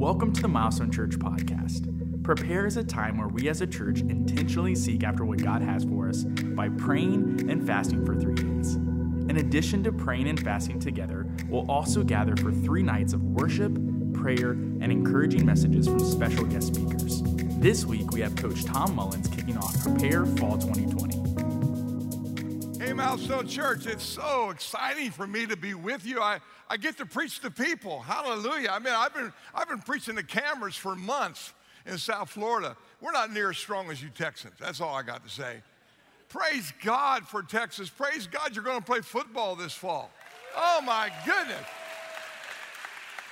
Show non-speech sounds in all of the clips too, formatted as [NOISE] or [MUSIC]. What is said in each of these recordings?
Welcome to the Milestone Church podcast. Prepare is a time where we as a church intentionally seek after what God has for us by praying and fasting for three days. In addition to praying and fasting together, we'll also gather for three nights of worship, prayer, and encouraging messages from special guest speakers. This week, we have Coach Tom Mullins kicking off Prepare Fall 2020. Milestone Church, it's so exciting for me to be with you. I, I get to preach to people. Hallelujah. I mean, I've been, I've been preaching to cameras for months in South Florida. We're not near as strong as you Texans. That's all I got to say. Praise God for Texas. Praise God you're going to play football this fall. Oh, my goodness.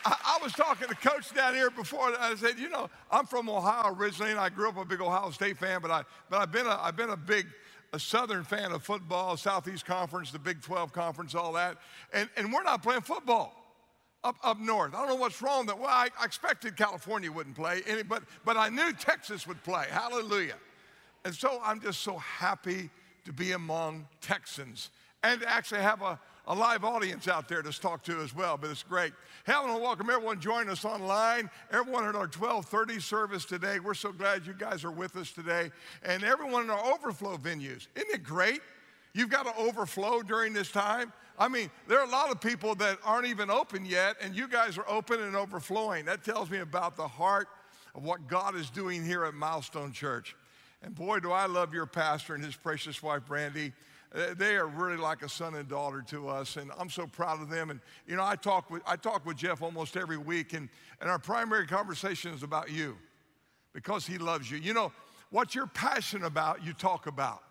I, was talking to coach down here before, I said, you know, I'm from Ohio originally, and I grew up a big Ohio State fan, but, I, but I've, been a, I've been a big a Southern fan of football, Southeast Conference, the Big 12 Conference, all that. And, and we're not playing football up, up north. I don't know what's wrong. That well, I, I expected California wouldn't play, any, but, but I knew Texas would play. Hallelujah. And so I'm just so happy to be among Texans and to actually have a, a live audience out there to talk to as well, but it's great. To welcome everyone joining us online, everyone at our 1230 service today. We're so glad you guys are with us today, and everyone in our overflow venues. Isn't it great? You've got to overflow during this time. I mean, there are a lot of people that aren't even open yet, and you guys are open and overflowing. That tells me about the heart of what God is doing here at Milestone Church. And boy, do I love your pastor and his precious wife, Brandy. Uh, they are really like a son and daughter to us, and I'm so proud of them. And you know, I talk with I talk with Jeff almost every week, and, and our primary conversation is about you, because he loves you. You know, what you're passionate about, you talk about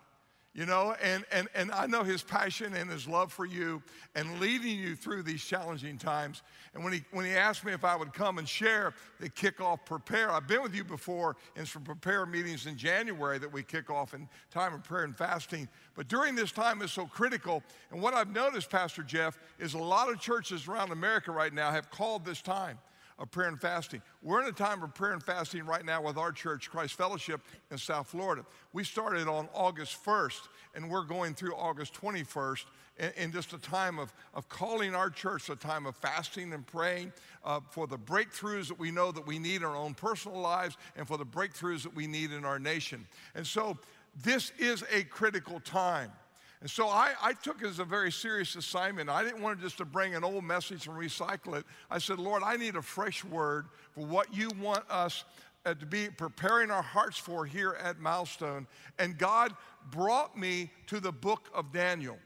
you know, and, and, and I know his passion and his love for you and leading you through these challenging times. And when he, when he asked me if I would come and share the kickoff prepare, I've been with you before in some prepare meetings in January that we kick off in time of prayer and fasting. But during this time is so critical. And what I've noticed, Pastor Jeff, is a lot of churches around America right now have called this time of prayer and fasting. We're in a time of prayer and fasting right now with our church, Christ Fellowship in South Florida. We started on August 1st, and we're going through August 21st in, in just a time of, of calling our church a time of fasting and praying uh, for the breakthroughs that we know that we need in our own personal lives and for the breakthroughs that we need in our nation. And so this is a critical time. And so I, I, took it as a very serious assignment. I didn't want just to bring an old message and recycle it. I said, Lord, I need a fresh word for what you want us uh, to be preparing our hearts for here at Milestone. And God brought me to the book of Daniel.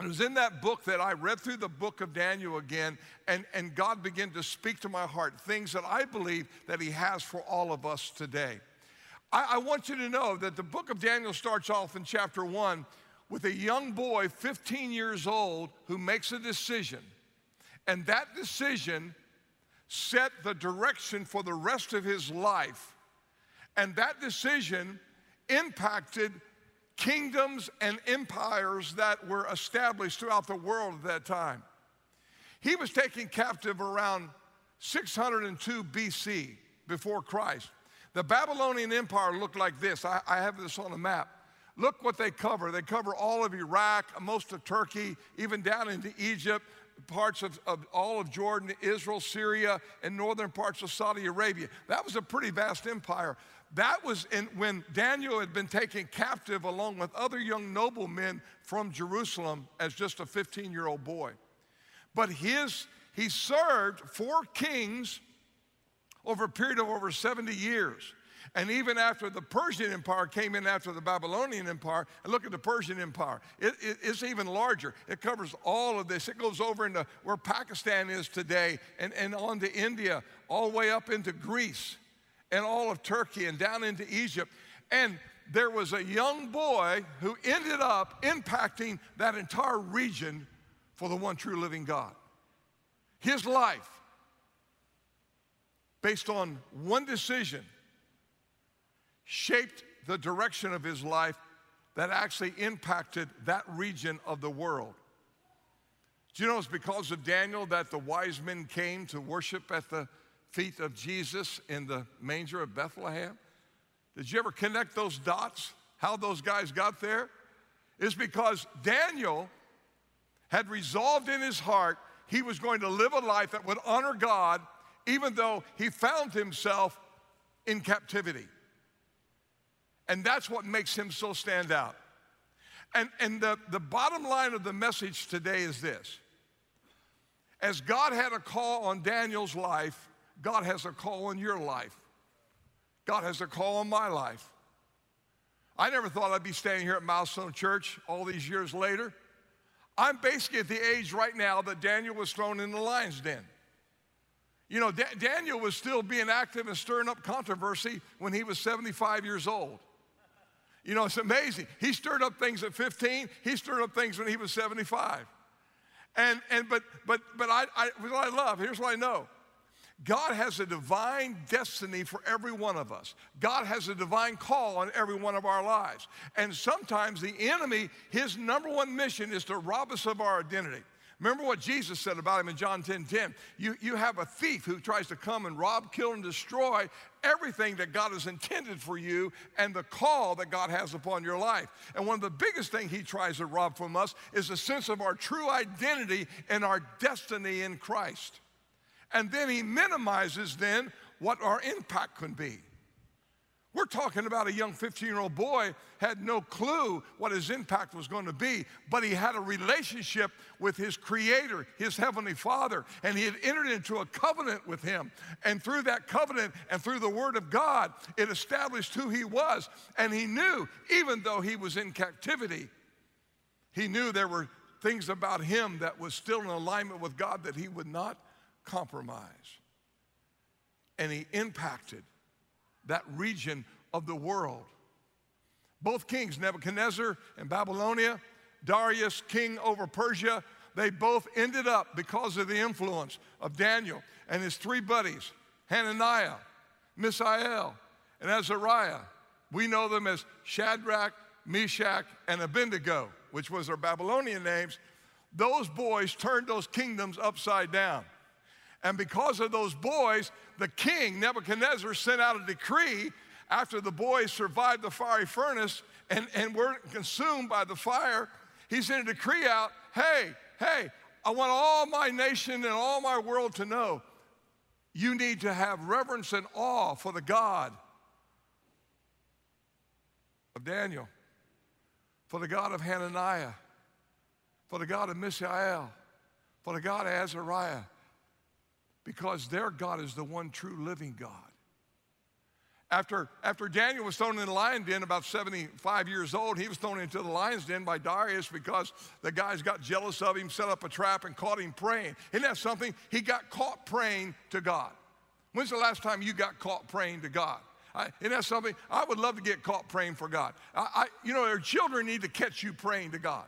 It was in that book that I read through the book of Daniel again, and, and God began to speak to my heart things that I believe that He has for all of us today. I, I want you to know that the book of Daniel starts off in chapter one with a young boy, 15 years old, who makes a decision. And that decision set the direction for the rest of his life. And that decision impacted kingdoms and empires that were established throughout the world at that time. He was taken captive around 602 BC before Christ. The Babylonian Empire looked like this. I, I have this on a map. Look what they cover. They cover all of Iraq, most of Turkey, even down into Egypt, parts of, of, all of Jordan, Israel, Syria, and northern parts of Saudi Arabia. That was a pretty vast empire. That was in, when Daniel had been taken captive along with other young noblemen from Jerusalem as just a 15 year old boy. But his, he served four kings over a period of over 70 years. And even after the Persian Empire came in after the Babylonian Empire, and look at the Persian Empire, it, it, it's even larger. It covers all of this. It goes over into where Pakistan is today and, and on to India, all the way up into Greece and all of Turkey and down into Egypt. And there was a young boy who ended up impacting that entire region for the one true living God. His life, based on one decision, shaped the direction of his life that actually impacted that region of the world. Do you know it's because of Daniel that the wise men came to worship at the feet of Jesus in the manger of Bethlehem? Did you ever connect those dots? How those guys got there? Is because Daniel had resolved in his heart he was going to live a life that would honor God even though he found himself in captivity. And that's what makes him so stand out. And, and the, the bottom line of the message today is this as God had a call on Daniel's life, God has a call on your life. God has a call on my life. I never thought I'd be standing here at Milestone Church all these years later. I'm basically at the age right now that Daniel was thrown in the lion's den. You know, da- Daniel was still being active and stirring up controversy when he was 75 years old. You know, it's amazing. He stirred up things at 15, he stirred up things when he was 75. And, and but but but I, I what I love, here's what I know. God has a divine destiny for every one of us. God has a divine call on every one of our lives. And sometimes the enemy, his number one mission is to rob us of our identity. Remember what Jesus said about him in John 10 10. You, you have a thief who tries to come and rob, kill, and destroy everything that God has intended for you and the call that God has upon your life. And one of the biggest things he tries to rob from us is a sense of our true identity and our destiny in Christ. And then he minimizes then what our impact can be. We're talking about a young 15 year old boy had no clue what his impact was going to be, but he had a relationship with his creator, his heavenly father, and he had entered into a covenant with him. And through that covenant and through the word of God, it established who he was. And he knew, even though he was in captivity, he knew there were things about him that was still in alignment with God that he would not compromise. And he impacted that region of the world. Both kings, Nebuchadnezzar and Babylonia, Darius, king over Persia, they both ended up because of the influence of Daniel and his three buddies, Hananiah, Mishael, and Azariah. We know them as Shadrach, Meshach, and Abednego, which was their Babylonian names. Those boys turned those kingdoms upside down. And because of those boys, the king, Nebuchadnezzar, sent out a decree after the boys survived the fiery furnace and, and were consumed by the fire. He sent a decree out hey, hey, I want all my nation and all my world to know you need to have reverence and awe for the God of Daniel, for the God of Hananiah, for the God of Mishael, for the God of Azariah because their God is the one true living God. After, after Daniel was thrown in the lion's den, about 75 years old, he was thrown into the lion's den by Darius because the guys got jealous of him, set up a trap, and caught him praying. Isn't that something? He got caught praying to God. When's the last time you got caught praying to God? I, isn't that something? I would love to get caught praying for God. I, I, you know, our children need to catch you praying to God.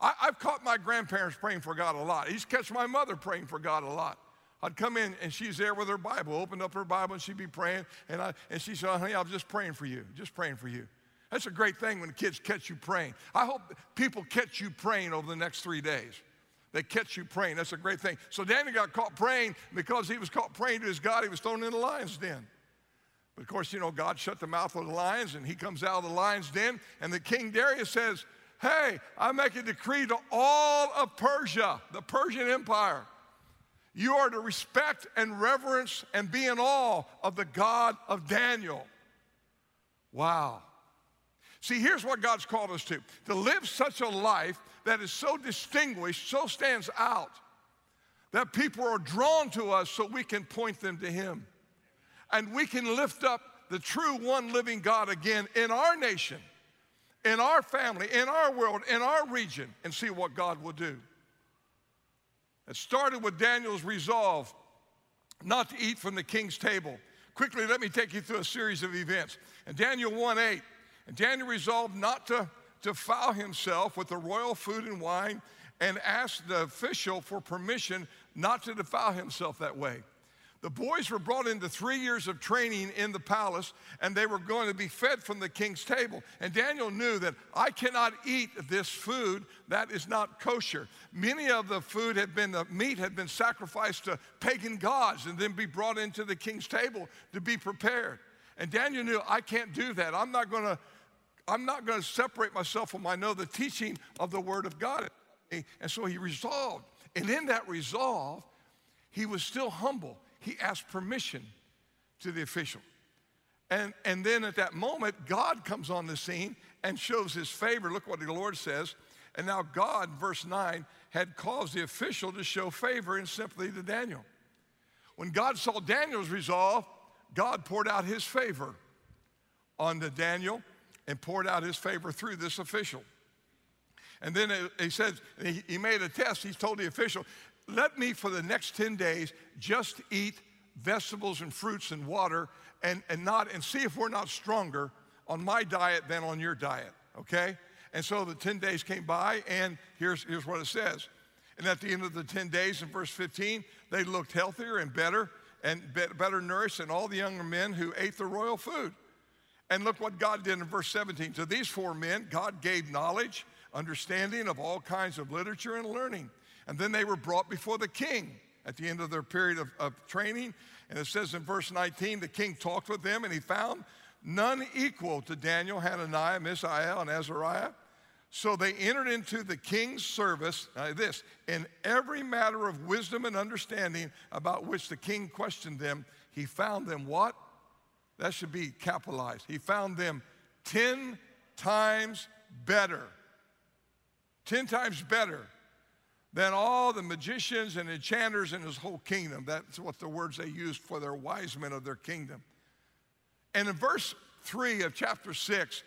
I, have caught my grandparents praying for God a lot. He's catch my mother praying for God a lot. I'd come in and she's there with her Bible, opened up her Bible and she'd be praying. And, I, and she said, honey, I was just praying for you, just praying for you. That's a great thing when kids catch you praying. I hope people catch you praying over the next three days. They catch you praying. That's a great thing. So Daniel got caught praying because he was caught praying to his God. He was thrown in the lion's den. But of course, you know, God shut the mouth of the lions and he comes out of the lion's den. And the king Darius says, Hey, I make a decree to all of Persia, the Persian Empire. You are to respect and reverence and be in awe of the God of Daniel. Wow. See, here's what God's called us to to live such a life that is so distinguished, so stands out, that people are drawn to us so we can point them to Him. And we can lift up the true one living God again in our nation, in our family, in our world, in our region, and see what God will do. It started with Daniel's resolve not to eat from the king's table. Quickly, let me take you through a series of events. In Daniel 1 8, and Daniel resolved not to defile himself with the royal food and wine and asked the official for permission not to defile himself that way. The boys were brought into three years of training in the palace, and they were going to be fed from the king's table. And Daniel knew that I cannot eat this food that is not kosher. Many of the food had been, the meat had been sacrificed to pagan gods and then be brought into the king's table to be prepared. And Daniel knew I can't do that. I'm not going to. I'm not going to separate myself from I know the teaching of the Word of God. And so he resolved. And in that resolve, he was still humble. He asked permission to the official. And, and then at that moment, God comes on the scene and shows his favor. Look what the Lord says. And now God, verse 9, had caused the official to show favor and sympathy to Daniel. When God saw Daniel's resolve, God poured out his favor onto Daniel and poured out his favor through this official. And then he says, he made a test. He told the official, let me for the next 10 days just eat vegetables and fruits and water and, and not and see if we're not stronger on my diet than on your diet, okay? And so the 10 days came by, and here's, here's what it says. And at the end of the 10 days in verse 15, they looked healthier and better and better nourished than all the younger men who ate the royal food. And look what God did in verse 17. To these four men, God gave knowledge, understanding of all kinds of literature and learning. And then they were brought before the king at the end of their period of, of training. And it says in verse 19, the king talked with them and he found none equal to Daniel, Hananiah, Mishael, and Azariah. So they entered into the king's service, this, in every matter of wisdom and understanding about which the king questioned them. He found them what? That should be capitalized. He found them 10 times better. 10 times better than all the magicians and enchanters in his whole kingdom. That's what the words they used for their wise men of their kingdom. And in verse 3 of chapter 6,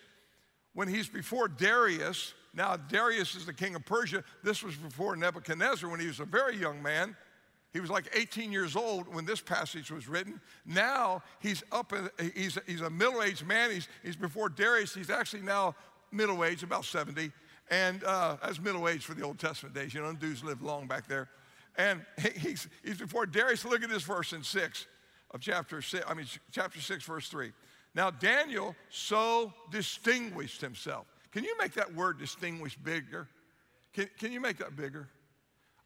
when he's before Darius, now Darius is the king of Persia. This was before Nebuchadnezzar when he was a very young man. He was like 18 years old when this passage was written. Now he's up, he's, he's a middle aged man. He's, he's before Darius. He's actually now middle aged, about 70. And uh, that's middle age for the Old Testament days. You know, dudes lived long back there. And [LAUGHS] he's, he's before Darius. Look at this verse in 6 of chapter 6, I mean, chapter 6, verse 3. Now, Daniel so distinguished himself. Can you make that word distinguished bigger? Can, can you make that bigger?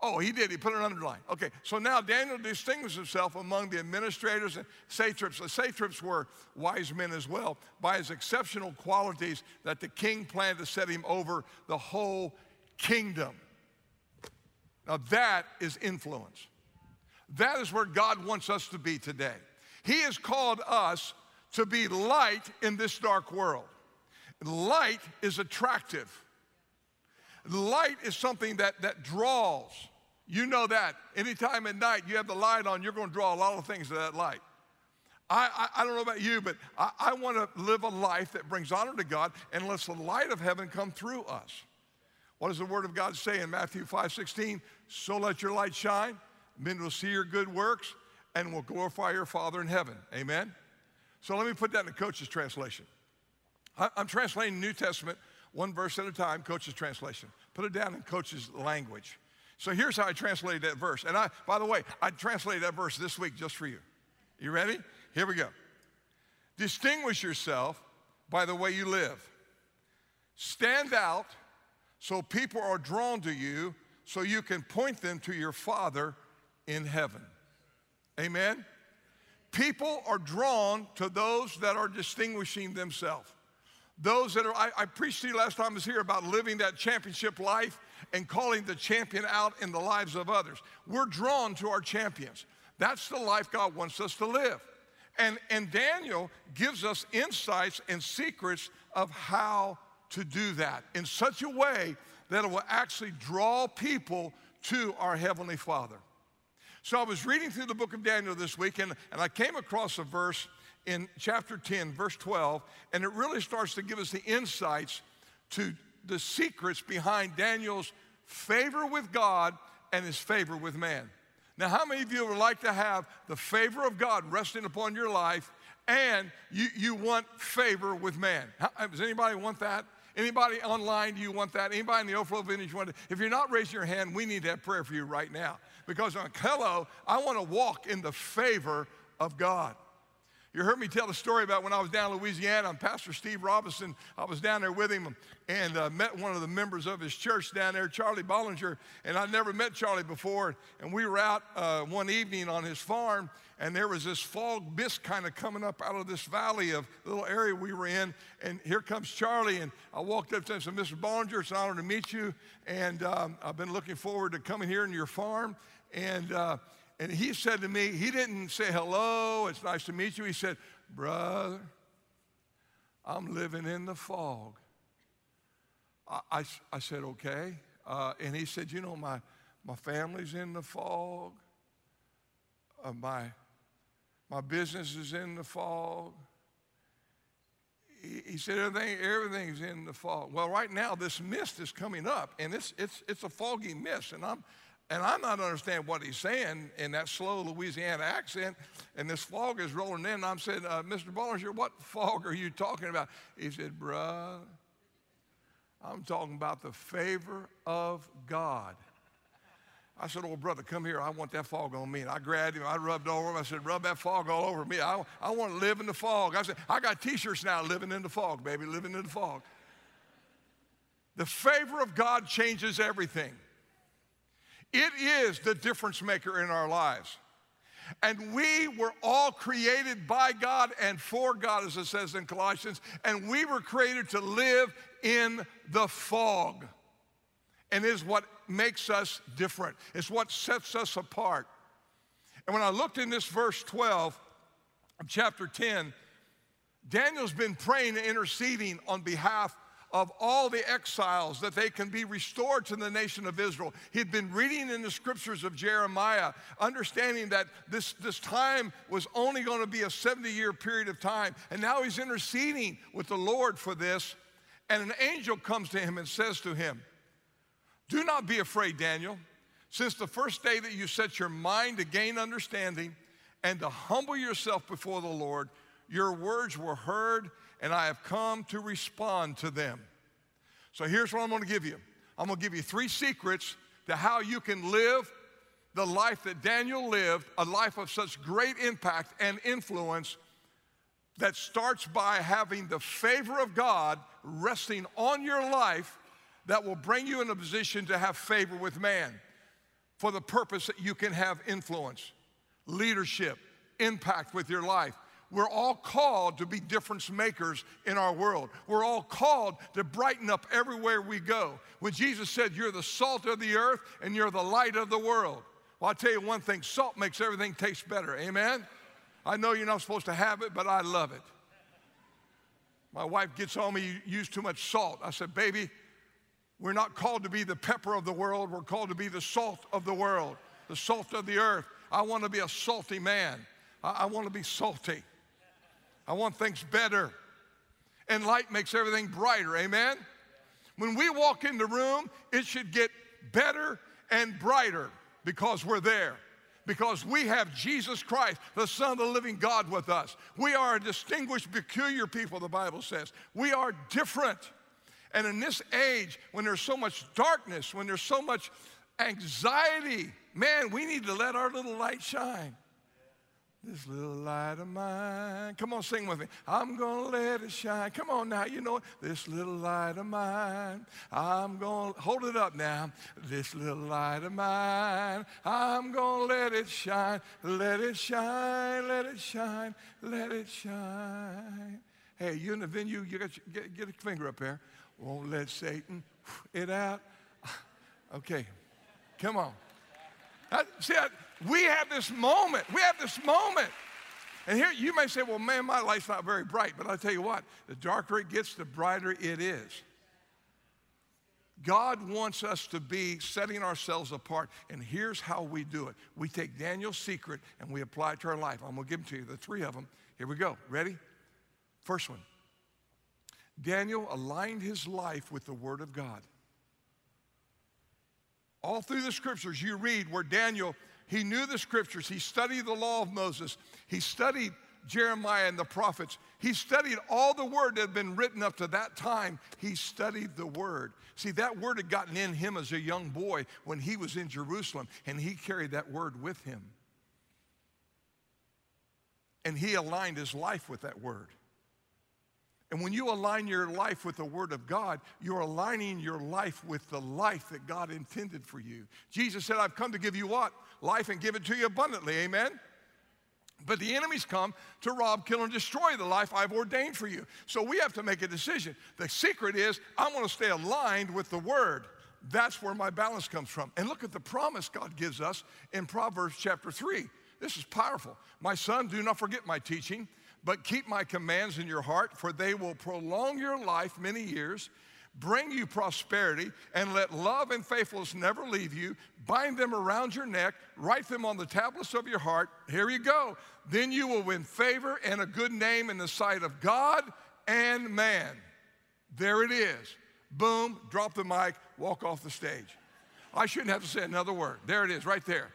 Oh, he did. He put an underline. Okay, so now Daniel distinguished himself among the administrators and satraps. The satraps were wise men as well by his exceptional qualities that the king planned to set him over the whole kingdom. Now, that is influence. That is where God wants us to be today. He has called us to be light in this dark world. Light is attractive. Light is something that, that draws. You know that. Anytime at night you have the light on, you're going to draw a lot of things to that light. I, I, I don't know about you, but I, I want to live a life that brings honor to God and lets the light of heaven come through us. What does the Word of God say in Matthew 5 16? So let your light shine, men will see your good works, and will glorify your Father in heaven. Amen? So let me put that in the coach's translation. I, I'm translating the New Testament one verse at a time, coach's translation. Put it down in coach's language. So here's how I translated that verse. And I, by the way, I translated that verse this week just for you. You ready? Here we go. Distinguish yourself by the way you live. Stand out so people are drawn to you so you can point them to your Father in heaven. Amen? People are drawn to those that are distinguishing themselves. Those that are, I, I preached to you last time I was here about living that championship life and calling the champion out in the lives of others. We're drawn to our champions. That's the life God wants us to live. And, and Daniel gives us insights and secrets of how to do that in such a way that it will actually draw people to our Heavenly Father. So I was reading through the book of Daniel this week, and, and I came across a verse in chapter 10, verse 12, and it really starts to give us the insights to the secrets behind Daniel's favor with God and his favor with man. Now, how many of you would like to have the favor of God resting upon your life and you, you want favor with man? How, does anybody want that? Anybody online, do you want that? Anybody in the overflow vintage want it? If you're not raising your hand, we need to have prayer for you right now. Because on hello, I want to walk in the favor of God. You heard me tell the story about when I was down in Louisiana and Pastor Steve Robinson, I was down there with him and uh, met one of the members of his church down there, Charlie Bollinger, and I'd never met Charlie before. And we were out uh, one evening on his farm, and there was this fog mist kind of coming up out of this valley of little area we were in. And here comes Charlie, and I walked up to him and said, Mr. Bollinger, it's an honor to meet you, and um, I've been looking forward to coming here in your farm. And uh, and he said to me, he didn't say hello, it's nice to meet you. He said, Brother, I'm living in the fog. I, I, I said, Okay. Uh, and he said, You know, my, my family's in the fog, uh, my, my business is in the fog. He, he said, everything, Everything's in the fog. Well, right now, this mist is coming up, and it's, it's, it's a foggy mist. And I'm, and I'm not understanding what he's saying in that slow Louisiana accent. And this fog is rolling in. And I'm saying, uh, Mr. Bollinger, what [LAUGHS] fog are you talking about? He said, Bruh, I'm talking about the favor of God. I said, Oh, brother, come here. I want that fog on me. And I grabbed him. I rubbed over him. I said, Rub that fog all over me. I, I want to live in the fog. I said, I got t shirts now living in the fog, baby, living in the fog. The favor of God changes everything. It is the difference maker in our lives. And we were all created by God and for God, as it says in Colossians, and we were created to live in the fog. And is what makes us different. It's what sets us apart. And when I looked in this verse 12 of chapter 10, Daniel's been praying and interceding on behalf of all the exiles that they can be restored to the nation of Israel. He'd been reading in the scriptures of Jeremiah, understanding that this, this time was only going to be a 70 year period of time. And now he's interceding with the Lord for this. And an angel comes to him and says to him, Do not be afraid, Daniel. Since the first day that you set your mind to gain understanding and to humble yourself before the Lord, your words were heard and I have come to respond to them. So here's what I'm going to give you I'm going to give you three secrets to how you can live the life that Daniel lived, a life of such great impact and influence that starts by having the favor of God resting on your life that will bring you in a position to have favor with man for the purpose that you can have influence, leadership, impact with your life. We're all called to be difference makers in our world. We're all called to brighten up everywhere we go. When Jesus said, You're the salt of the earth and you're the light of the world. Well, I'll tell you one thing salt makes everything taste better. Amen? I know you're not supposed to have it, but I love it. My wife gets on me, you use too much salt. I said, Baby, we're not called to be the pepper of the world, we're called to be the salt of the world, the salt of the earth. I want to be a salty man. I, I want to be salty. I want things better. And light makes everything brighter. Amen? When we walk in the room, it should get better and brighter because we're there. Because we have Jesus Christ, the Son of the living God, with us. We are a distinguished, peculiar people, the Bible says. We are different. And in this age, when there's so much darkness, when there's so much anxiety, man, we need to let our little light shine. This little light of mine. Come on, sing with me. I'm going to let it shine. Come on now, you know it. This little light of mine. I'm going to hold it up now. This little light of mine. I'm going to let it shine. Let it shine. Let it shine. Let it shine. Hey, you in the venue, you got get, get a finger up there. Won't let Satan it out. [LAUGHS] Okay, come on. I, see, I, we have this moment. We have this moment. And here you may say, well, man, my life's not very bright. But I'll tell you what, the darker it gets, the brighter it is. God wants us to be setting ourselves apart. And here's how we do it we take Daniel's secret and we apply it to our life. I'm going to give them to you, the three of them. Here we go. Ready? First one Daniel aligned his life with the Word of God. All through the scriptures, you read where Daniel he knew the scriptures. He studied the law of Moses. He studied Jeremiah and the prophets. He studied all the word that had been written up to that time. He studied the word. See, that word had gotten in him as a young boy when he was in Jerusalem, and he carried that word with him. And he aligned his life with that word. And when you align your life with the Word of God, you're aligning your life with the life that God intended for you. Jesus said, I've come to give you what? Life and give it to you abundantly. Amen? But the enemies come to rob, kill, and destroy the life I've ordained for you. So we have to make a decision. The secret is I want to stay aligned with the Word. That's where my balance comes from. And look at the promise God gives us in Proverbs chapter 3. This is powerful. My son, do not forget my teaching, but keep my commands in your heart, for they will prolong your life many years, bring you prosperity, and let love and faithfulness never leave you. Bind them around your neck, write them on the tablets of your heart. Here you go. Then you will win favor and a good name in the sight of God and man. There it is. Boom, drop the mic, walk off the stage. I shouldn't have to say another word. There it is, right there.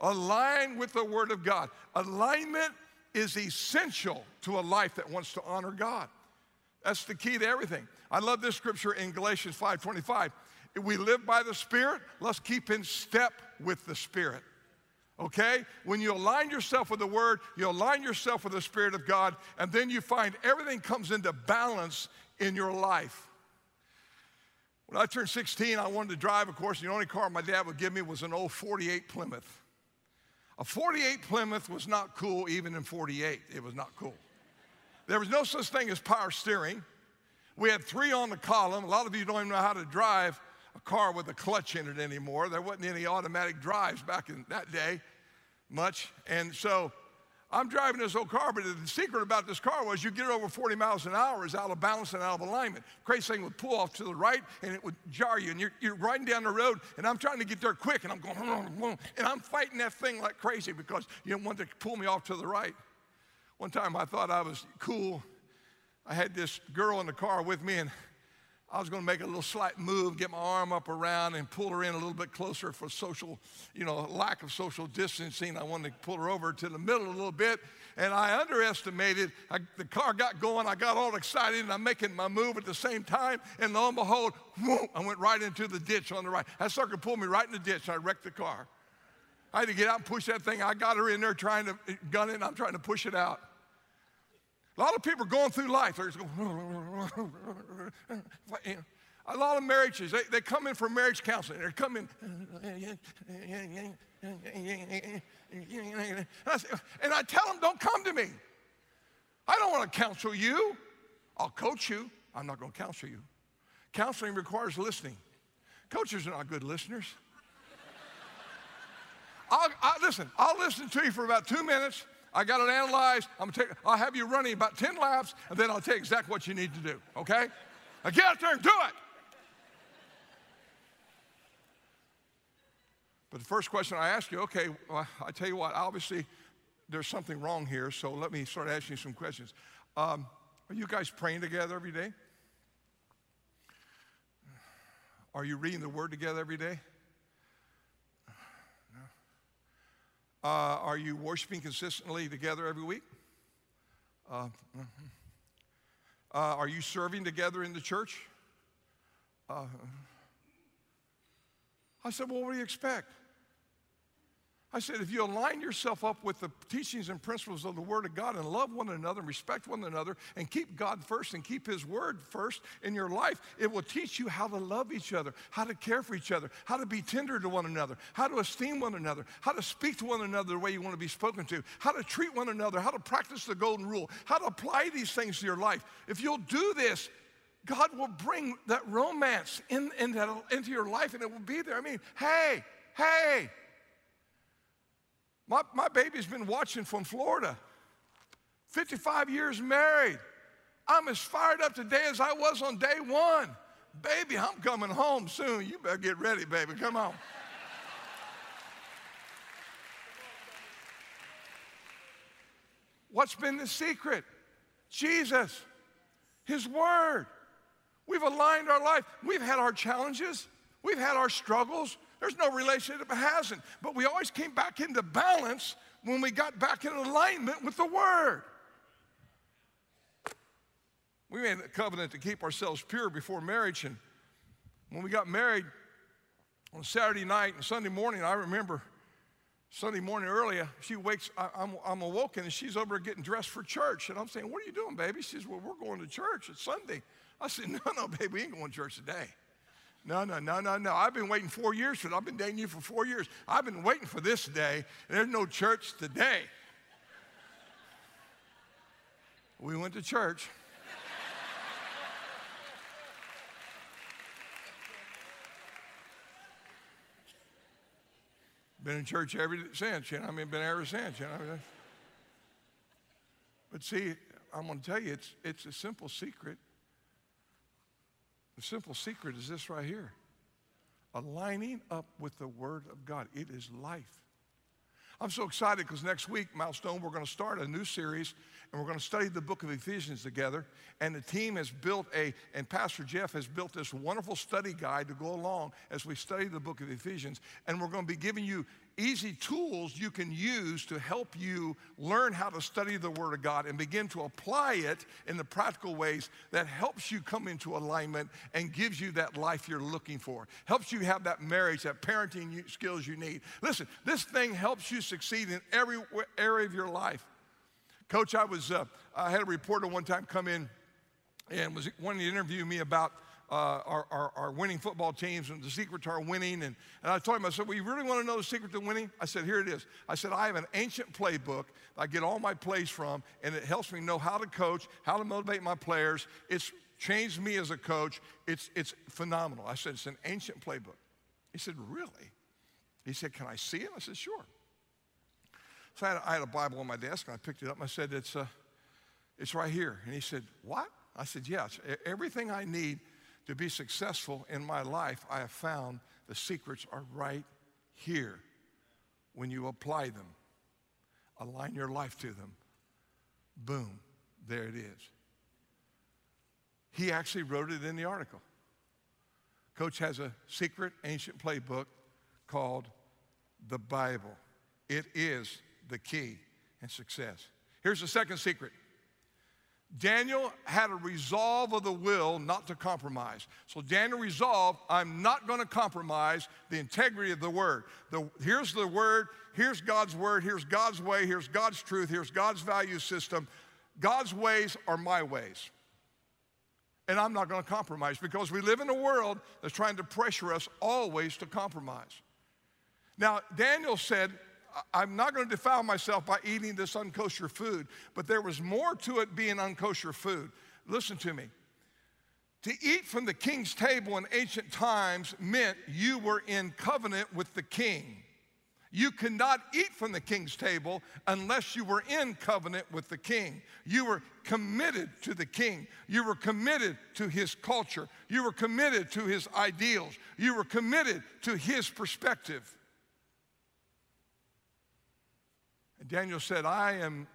Align with the Word of God. Alignment is essential to a life that wants to honor God. That's the key to everything. I love this scripture in Galatians 5:25. If we live by the Spirit, let's keep in step with the Spirit. Okay? When you align yourself with the Word, you align yourself with the Spirit of God, and then you find everything comes into balance in your life. When I turned 16, I wanted to drive, of course, the only car my dad would give me was an old 48 Plymouth. A 48 Plymouth was not cool even in 48. It was not cool. There was no such thing as power steering. We had three on the column. A lot of you don't even know how to drive a car with a clutch in it anymore. There wasn't any automatic drives back in that day much. And so I'm driving this old car, but the secret about this car was you get it over 40 miles an hour it's out of balance and out of alignment. Crazy thing would pull off to the right and it would jar you. And you're, you're riding down the road and I'm trying to get there quick and I'm going, and I'm fighting that thing like crazy because you don't want to pull me off to the right. One time I thought I was cool. I had this girl in the car with me and I was going to make a little slight move, get my arm up around and pull her in a little bit closer for social, you know, lack of social distancing. I wanted to pull her over to the middle a little bit. And I underestimated. I, the car got going. I got all excited and I'm making my move at the same time. And lo and behold, I went right into the ditch on the right. That sucker pulled me right in the ditch. I wrecked the car. I had to get out and push that thing. I got her in there trying to eh, gun it and I'm trying to push it out. A lot of people are going through life. They're just going, [LAUGHS] a lot of marriages, they, they come in for marriage counseling. They're coming, [LAUGHS] and I tell them, don't come to me. I don't want to counsel you. I'll coach you. I'm not going to counsel you. Counseling requires listening. Coaches are not good listeners. [LAUGHS] I'll, I, listen, I'll listen to you for about two minutes I got it analyzed. I'm take, I'll have you running about 10 laps, and then I'll tell you exactly what you need to do, okay? Now get out there and do it. But the first question I ask you, okay, well, I tell you what, obviously there's something wrong here, so let me start asking you some questions. Um, are you guys praying together every day? Are you reading the Word together every day? Uh, are you worshiping consistently together every week? Uh, mm-hmm. uh, are you serving together in the church? Uh, I said, Well, what do you expect? I said, if you align yourself up with the teachings and principles of the Word of God and love one another and respect one another and keep God first and keep His Word first in your life, it will teach you how to love each other, how to care for each other, how to be tender to one another, how to esteem one another, how to speak to one another the way you want to be spoken to, how to treat one another, how to practice the golden rule, how to apply these things to your life. If you'll do this, God will bring that romance in, in that, into your life and it will be there. I mean, hey, hey, my, my baby's been watching from Florida, 55 years married. I'm as fired up today as I was on day one. Baby, I'm coming home soon. You better get ready, baby. Come on. What's been the secret? Jesus, His Word. We've aligned our life. We've had our challenges. We've had our struggles. There's no relationship that hasn't. But we always came back into balance when we got back in alignment with the Word. We made a covenant to keep ourselves pure before marriage. And when we got married on Saturday night and Sunday morning, I remember Sunday morning earlier, she wakes, I, am I'm, I'm awoken and she's over getting dressed for church. And I'm saying, What are you doing, baby? She says, Well, we're going to church. It's Sunday. I said, No, no, baby, we ain't going to church today. No, no, no, no, no. I've been waiting four years for it. I've been dating you for four years. I've been waiting for this day. There's no church today. we went to church. been in church ever since, you know. I mean, been ever since, you know. But see, I'm going to tell you, it's, it's a simple secret the simple secret is this right here aligning up with the Word of God. It is life. I'm so excited because next week, Milestone, we're going to start a new series and we're going to study the book of Ephesians together. And the team has built a, and Pastor Jeff has built this wonderful study guide to go along as we study the book of Ephesians. And we're going to be giving you easy tools you can use to help you learn how to study the Word of God and begin to apply it in the practical ways that helps you come into alignment and gives you that life you're looking for. Helps you have that marriage, that parenting skills you need. Listen, this thing helps you succeed in every area of your life. Coach, I was, uh, I had a reporter one time come in and was wanting to interview me about uh, our, our, our, winning football teams and the secret to our winning. And, and I told him, I said, well, you really want to know the secret to winning? I said, here it is. I said, I have an ancient playbook I get all my plays from, and it helps me know how to coach, how to motivate my players. It's changed me as a coach. It's, it's phenomenal. I said, it's an ancient playbook. He said, really? He said, can I see it? I said, sure. So I had, I had, a Bible on my desk, and I picked it up, and I said, it's, uh, it's right here. And he said, what? I said, Yes, everything I need to be successful in my life, I have found the secrets are right here when you apply them, align your life to them. Boom, there it is. He actually wrote it in the article. Coach has a secret ancient playbook called the Bible. It is the key and success. Here's the second secret Daniel had a resolve of the will not to compromise. So Daniel resolved, I'm not going to compromise the integrity of the word. The, here's the word, here's God's word, here's God's way, here's God's truth, here's God's value system. God's ways are my ways. And I'm not going to compromise because we live in a world that's trying to pressure us always to compromise. Now, Daniel said, I'm not going to defile myself by eating this unkosher food, but there was more to it being unkosher food. Listen to me. To eat from the king's table in ancient times meant you were in covenant with the king. You could not eat from the king's table unless you were in covenant with the king. You were committed to the king. You were committed to his culture. You were committed to his ideals. You were committed to his perspective. And Daniel said, I am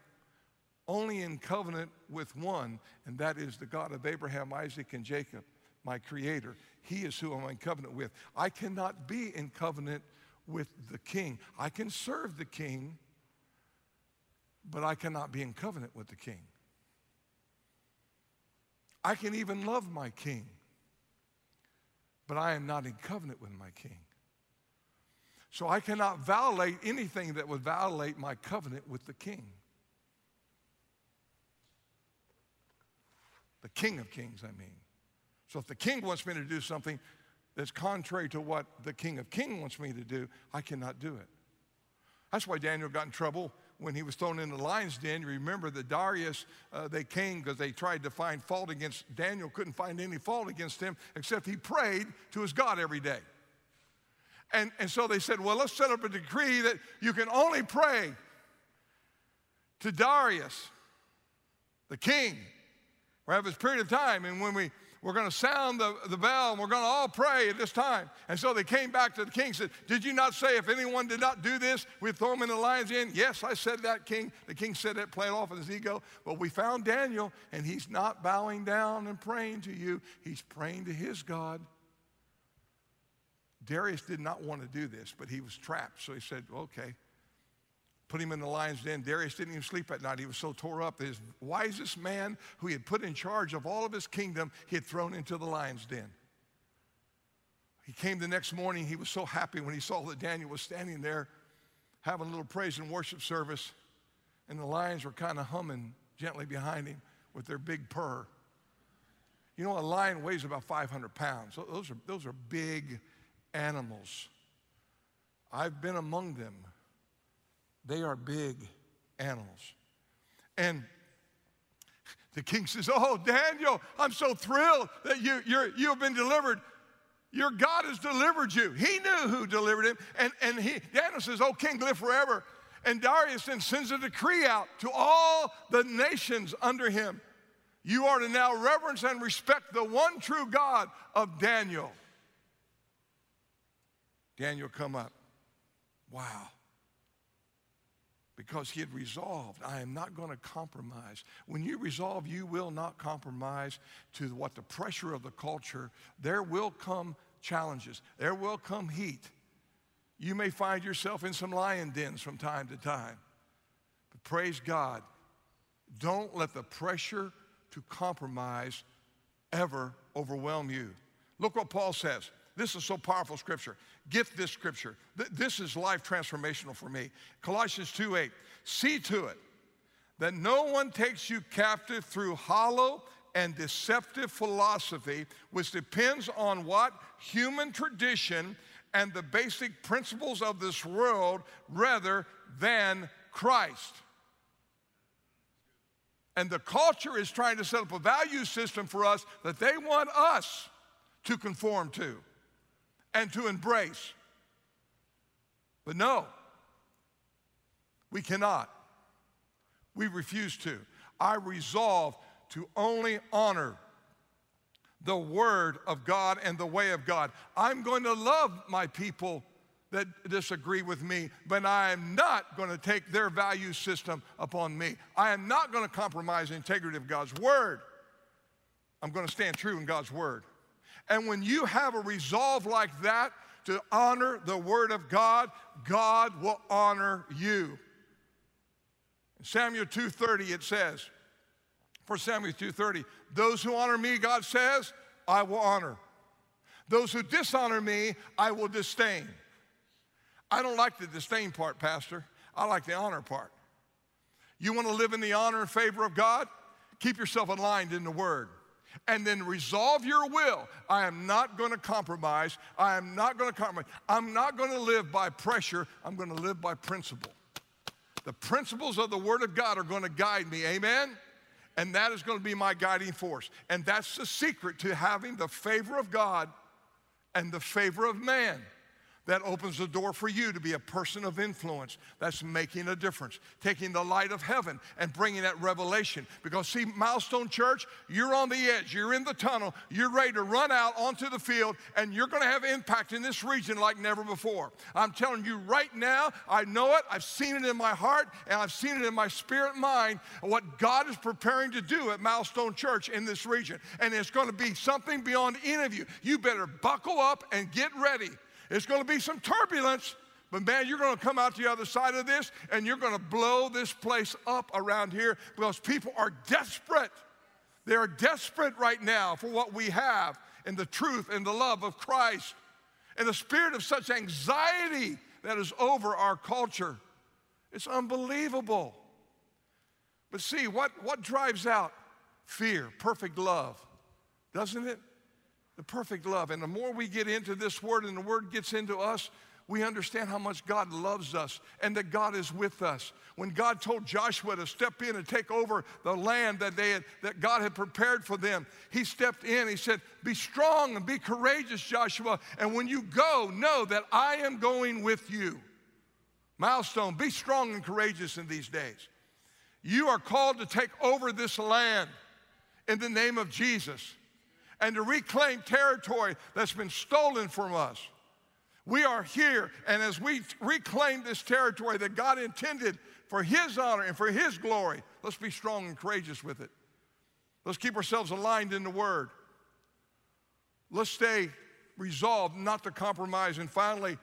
only in covenant with one, and that is the God of Abraham, Isaac, and Jacob, my creator. He is who I'm in covenant with. I cannot be in covenant with the king. I can serve the king, but I cannot be in covenant with the king. I can even love my king, but I am not in covenant with my king. So I cannot violate anything that would violate my covenant with the king. The king of kings, I mean. So if the king wants me to do something that's contrary to what the king of kings wants me to do, I cannot do it. That's why Daniel got in trouble when he was thrown in the lion's den. You remember that Darius, uh, they came because they tried to find fault against Daniel, couldn't find any fault against him, except he prayed to his God every day. And, and so they said, well, let's set up a decree that you can only pray to Darius, the king. We have this period of time, and when we we're going to sound the, the bell and we're going to all pray at this time. And so they came back to the king and said, Did you not say if anyone did not do this, we'd throw him in the lion's den? Yes, I said that, king. The king said that, played off his ego. But we found Daniel, and he's not bowing down and praying to you, he's praying to his God. Darius did not want to do this, but he was trapped. So he said, okay. Put him in the lion's den. Darius didn't even sleep at night. He was so tore up. His wisest man, who he had put in charge of all of his kingdom, he had thrown into the lion's den. He came the next morning. He was so happy when he saw that Daniel was standing there having a little praise and worship service, and the lions were kind of humming gently behind him with their big purr. You know, a lion weighs about 500 pounds. Those are, those are big animals. I've been among them. They are big animals. And the king says, Oh, Daniel, I'm so thrilled that you, you're, you have been delivered. Your God has delivered you. He knew who delivered him. And, and he, Daniel says, Oh, king, live forever. And Darius then sends a decree out to all the nations under him. You are to now reverence and respect the one true God of Daniel. Daniel, come up. Wow. Because he had resolved, I am not going to compromise. When you resolve, you will not compromise to what the pressure of the culture, there will come challenges, there will come heat. You may find yourself in some lion dens from time to time. But praise God, don't let the pressure to compromise ever overwhelm you. Look what Paul says. This is so powerful scripture. Get this scripture. This is life transformational for me. Colossians 2 8. See to it that no one takes you captive through hollow and deceptive philosophy, which depends on what? Human tradition and the basic principles of this world rather than Christ. And the culture is trying to set up a value system for us that they want us to conform to and to embrace. But no, we cannot. We refuse to. I resolve to only honor the Word of God and the way of God. I'm going to love my people that disagree with me, but I am not going to take their value system upon me. I am not going to compromise the integrity of God's Word. I'm going to stand true in God's Word. And when you have a resolve like that to honor the Word of God, God will honor you. In Samuel 2:30 it says, for Samuel 2:30, those who honor me, God says, I will honor. Those who dishonor me, I will disdain. I don't like the disdain part, Pastor. I like the honor part. You want to live in the honor and favor of God? Keep yourself aligned in the Word and then resolve your will. I am not going to compromise. I am not going to compromise. I'm not going to live by pressure. I'm going to live by principle. The principles of the Word of God are going to guide me. Amen? And that is going to be my guiding force. And that's the secret to having the favor of God and the favor of man that opens the door for you to be a person of influence that's making a difference, taking the light of heaven and bringing that revelation. Because, see, Milestone Church, you're on the edge, you're in the tunnel, you're ready to run out onto the field, and you're to have impact in this region like never before. I'm telling you right now, I know it, I've seen it in my heart, and I've seen it in my spirit mind, what God is preparing to do at Milestone Church in this region. And it's to be something beyond any of you. You better buckle up and get ready it's going to be some turbulence, but man, you're going to come out the other side of this and you're going to blow this place up around here because people are desperate. They are desperate right now for what we have in the truth and the love of Christ. And the spirit of such anxiety that is over our culture. It's unbelievable. But see, what, what drives out fear? Perfect love, doesn't it? The perfect love. And the more we get into this word and the word gets into us, we understand how much God loves us and that God is with us. When God told Joshua to step in and take over the land that, they had, that God had prepared for them, he stepped in. He said, Be strong and be courageous, Joshua. And when you go, know that I am going with you. Milestone, be strong and courageous in these days. You are called to take over this land in the name of Jesus and to reclaim territory that's been stolen from us. We are here, and as we reclaim this territory that God intended for His honor and for His glory, let's be strong and courageous with it. Let's keep ourselves aligned in the Word. Let's stay resolved not to compromise. And finally,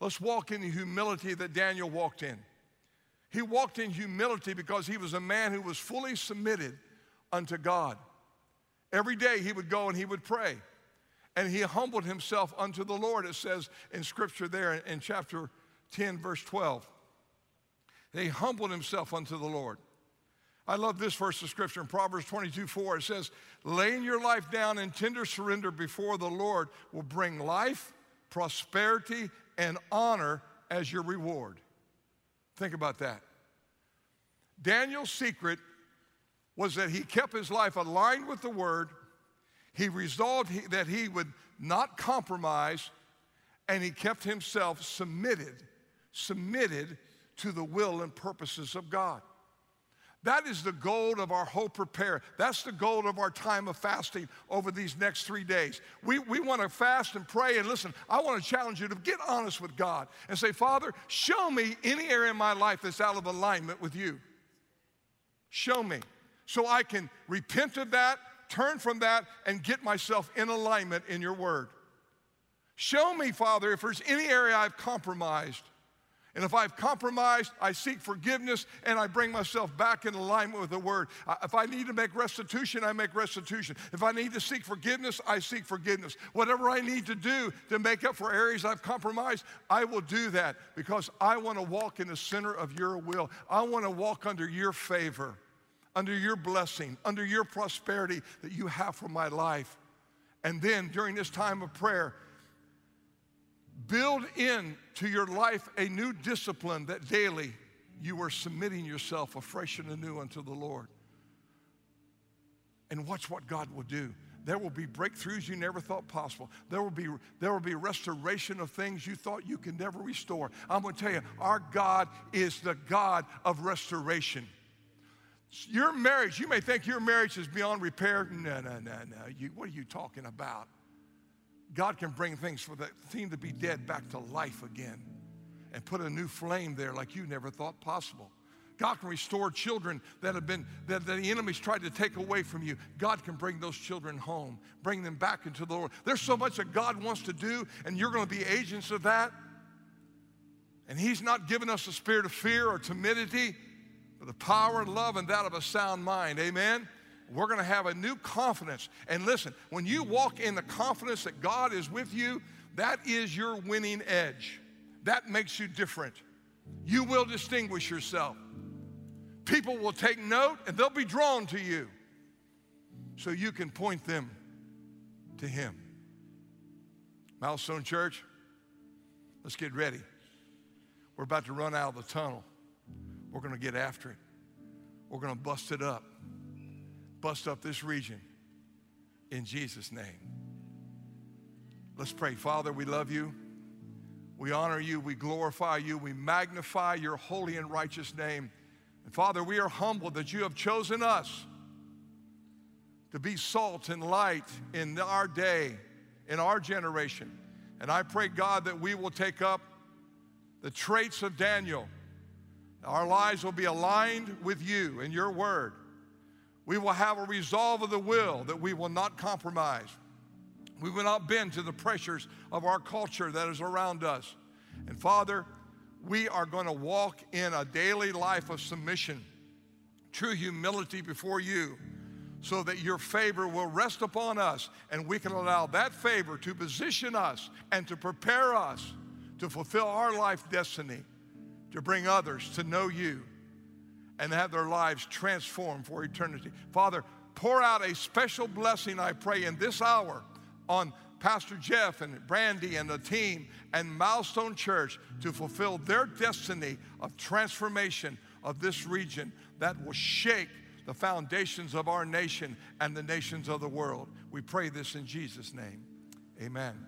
let's walk in the humility that Daniel walked in. He walked in humility because he was a man who was fully submitted unto God. Every day he would go and he would pray. And he humbled himself unto the Lord, it says in scripture there in, chapter 10, verse 12. He humbled himself unto the Lord. I love this verse of scripture in Proverbs 22 4. It says, Laying your life down in tender surrender before the Lord will bring life, prosperity, and honor as your reward. Think about that. Daniel's secret was that he kept his life aligned with the Word. He resolved that he would not compromise, and he kept himself submitted, submitted to the will and purposes of God. That is the goal of our whole prepare. That's the goal of our time of fasting over these next three days. We, we want to fast and pray. And listen, I want to challenge you to get honest with God and say, Father, show me any area in my life that's out of alignment with you. Show me so I can repent of that, turn from that, and get myself in alignment in your word. Show me, Father, if there's any area I've compromised and if I've compromised, I seek forgiveness and I bring myself back in alignment with the word. If I need to make restitution, I make restitution. If I need to seek forgiveness, I seek forgiveness. Whatever I need to do to make up for areas I've compromised, I will do that because I want to walk in the center of your will. I want to walk under your favor, under your blessing, under your prosperity that you have for my life. And then during this time of prayer, Build in to your life a new discipline that daily you are submitting yourself afresh and anew unto the Lord. And watch what God will do. There will be breakthroughs you never thought possible. There will be, there will be restoration of things you thought you could never restore. I'm going to tell you, our God is the God of restoration. Your marriage, you may think your marriage is beyond repair. No, no, no, no. You, what are you talking about? God can bring things for that seem to be dead back to life again and put a new flame there like you never thought possible. God can restore children that have been that, that, the enemy's tried to take away from you. God can bring those children home, bring them back into the Lord. There's so much that God wants to do, and you're going to be agents of that. And He's not given us a spirit of fear or timidity, but the power and love and that of a sound mind. Amen. We're going to have a new confidence. And listen, when you walk in the confidence that God is with you, that is your winning edge. That makes you different. You will distinguish yourself. People will take note and they'll be drawn to you so you can point them to Him. Milestone Church, let's get ready. We're about to run out of the tunnel. We're going to get after it. We're going to bust it up bust up this region in Jesus' name. Let's pray. Father, we love you. We honor you. We glorify you. We magnify your holy and righteous name. And Father, we are humbled that you have chosen us to be salt and light in our day, in our generation. And I pray, God, that we will take up the traits of Daniel. Our lives will be aligned with you and your word. We will have a resolve of the will that we will not compromise. We will not bend to the pressures of our culture that is around us. And Father, we are going to walk in a daily life of submission, true humility before you, so that your favor will rest upon us and we can allow that favor to position us and to prepare us to fulfill our life destiny, to bring others to know you and have their lives transformed for eternity. Father, pour out a special blessing, I pray, in this hour on Pastor Jeff and Brandy and the team and Milestone Church to fulfill their destiny of transformation of this region that will shake the foundations of our nation and the nations of the world. We pray this in Jesus' name. Amen.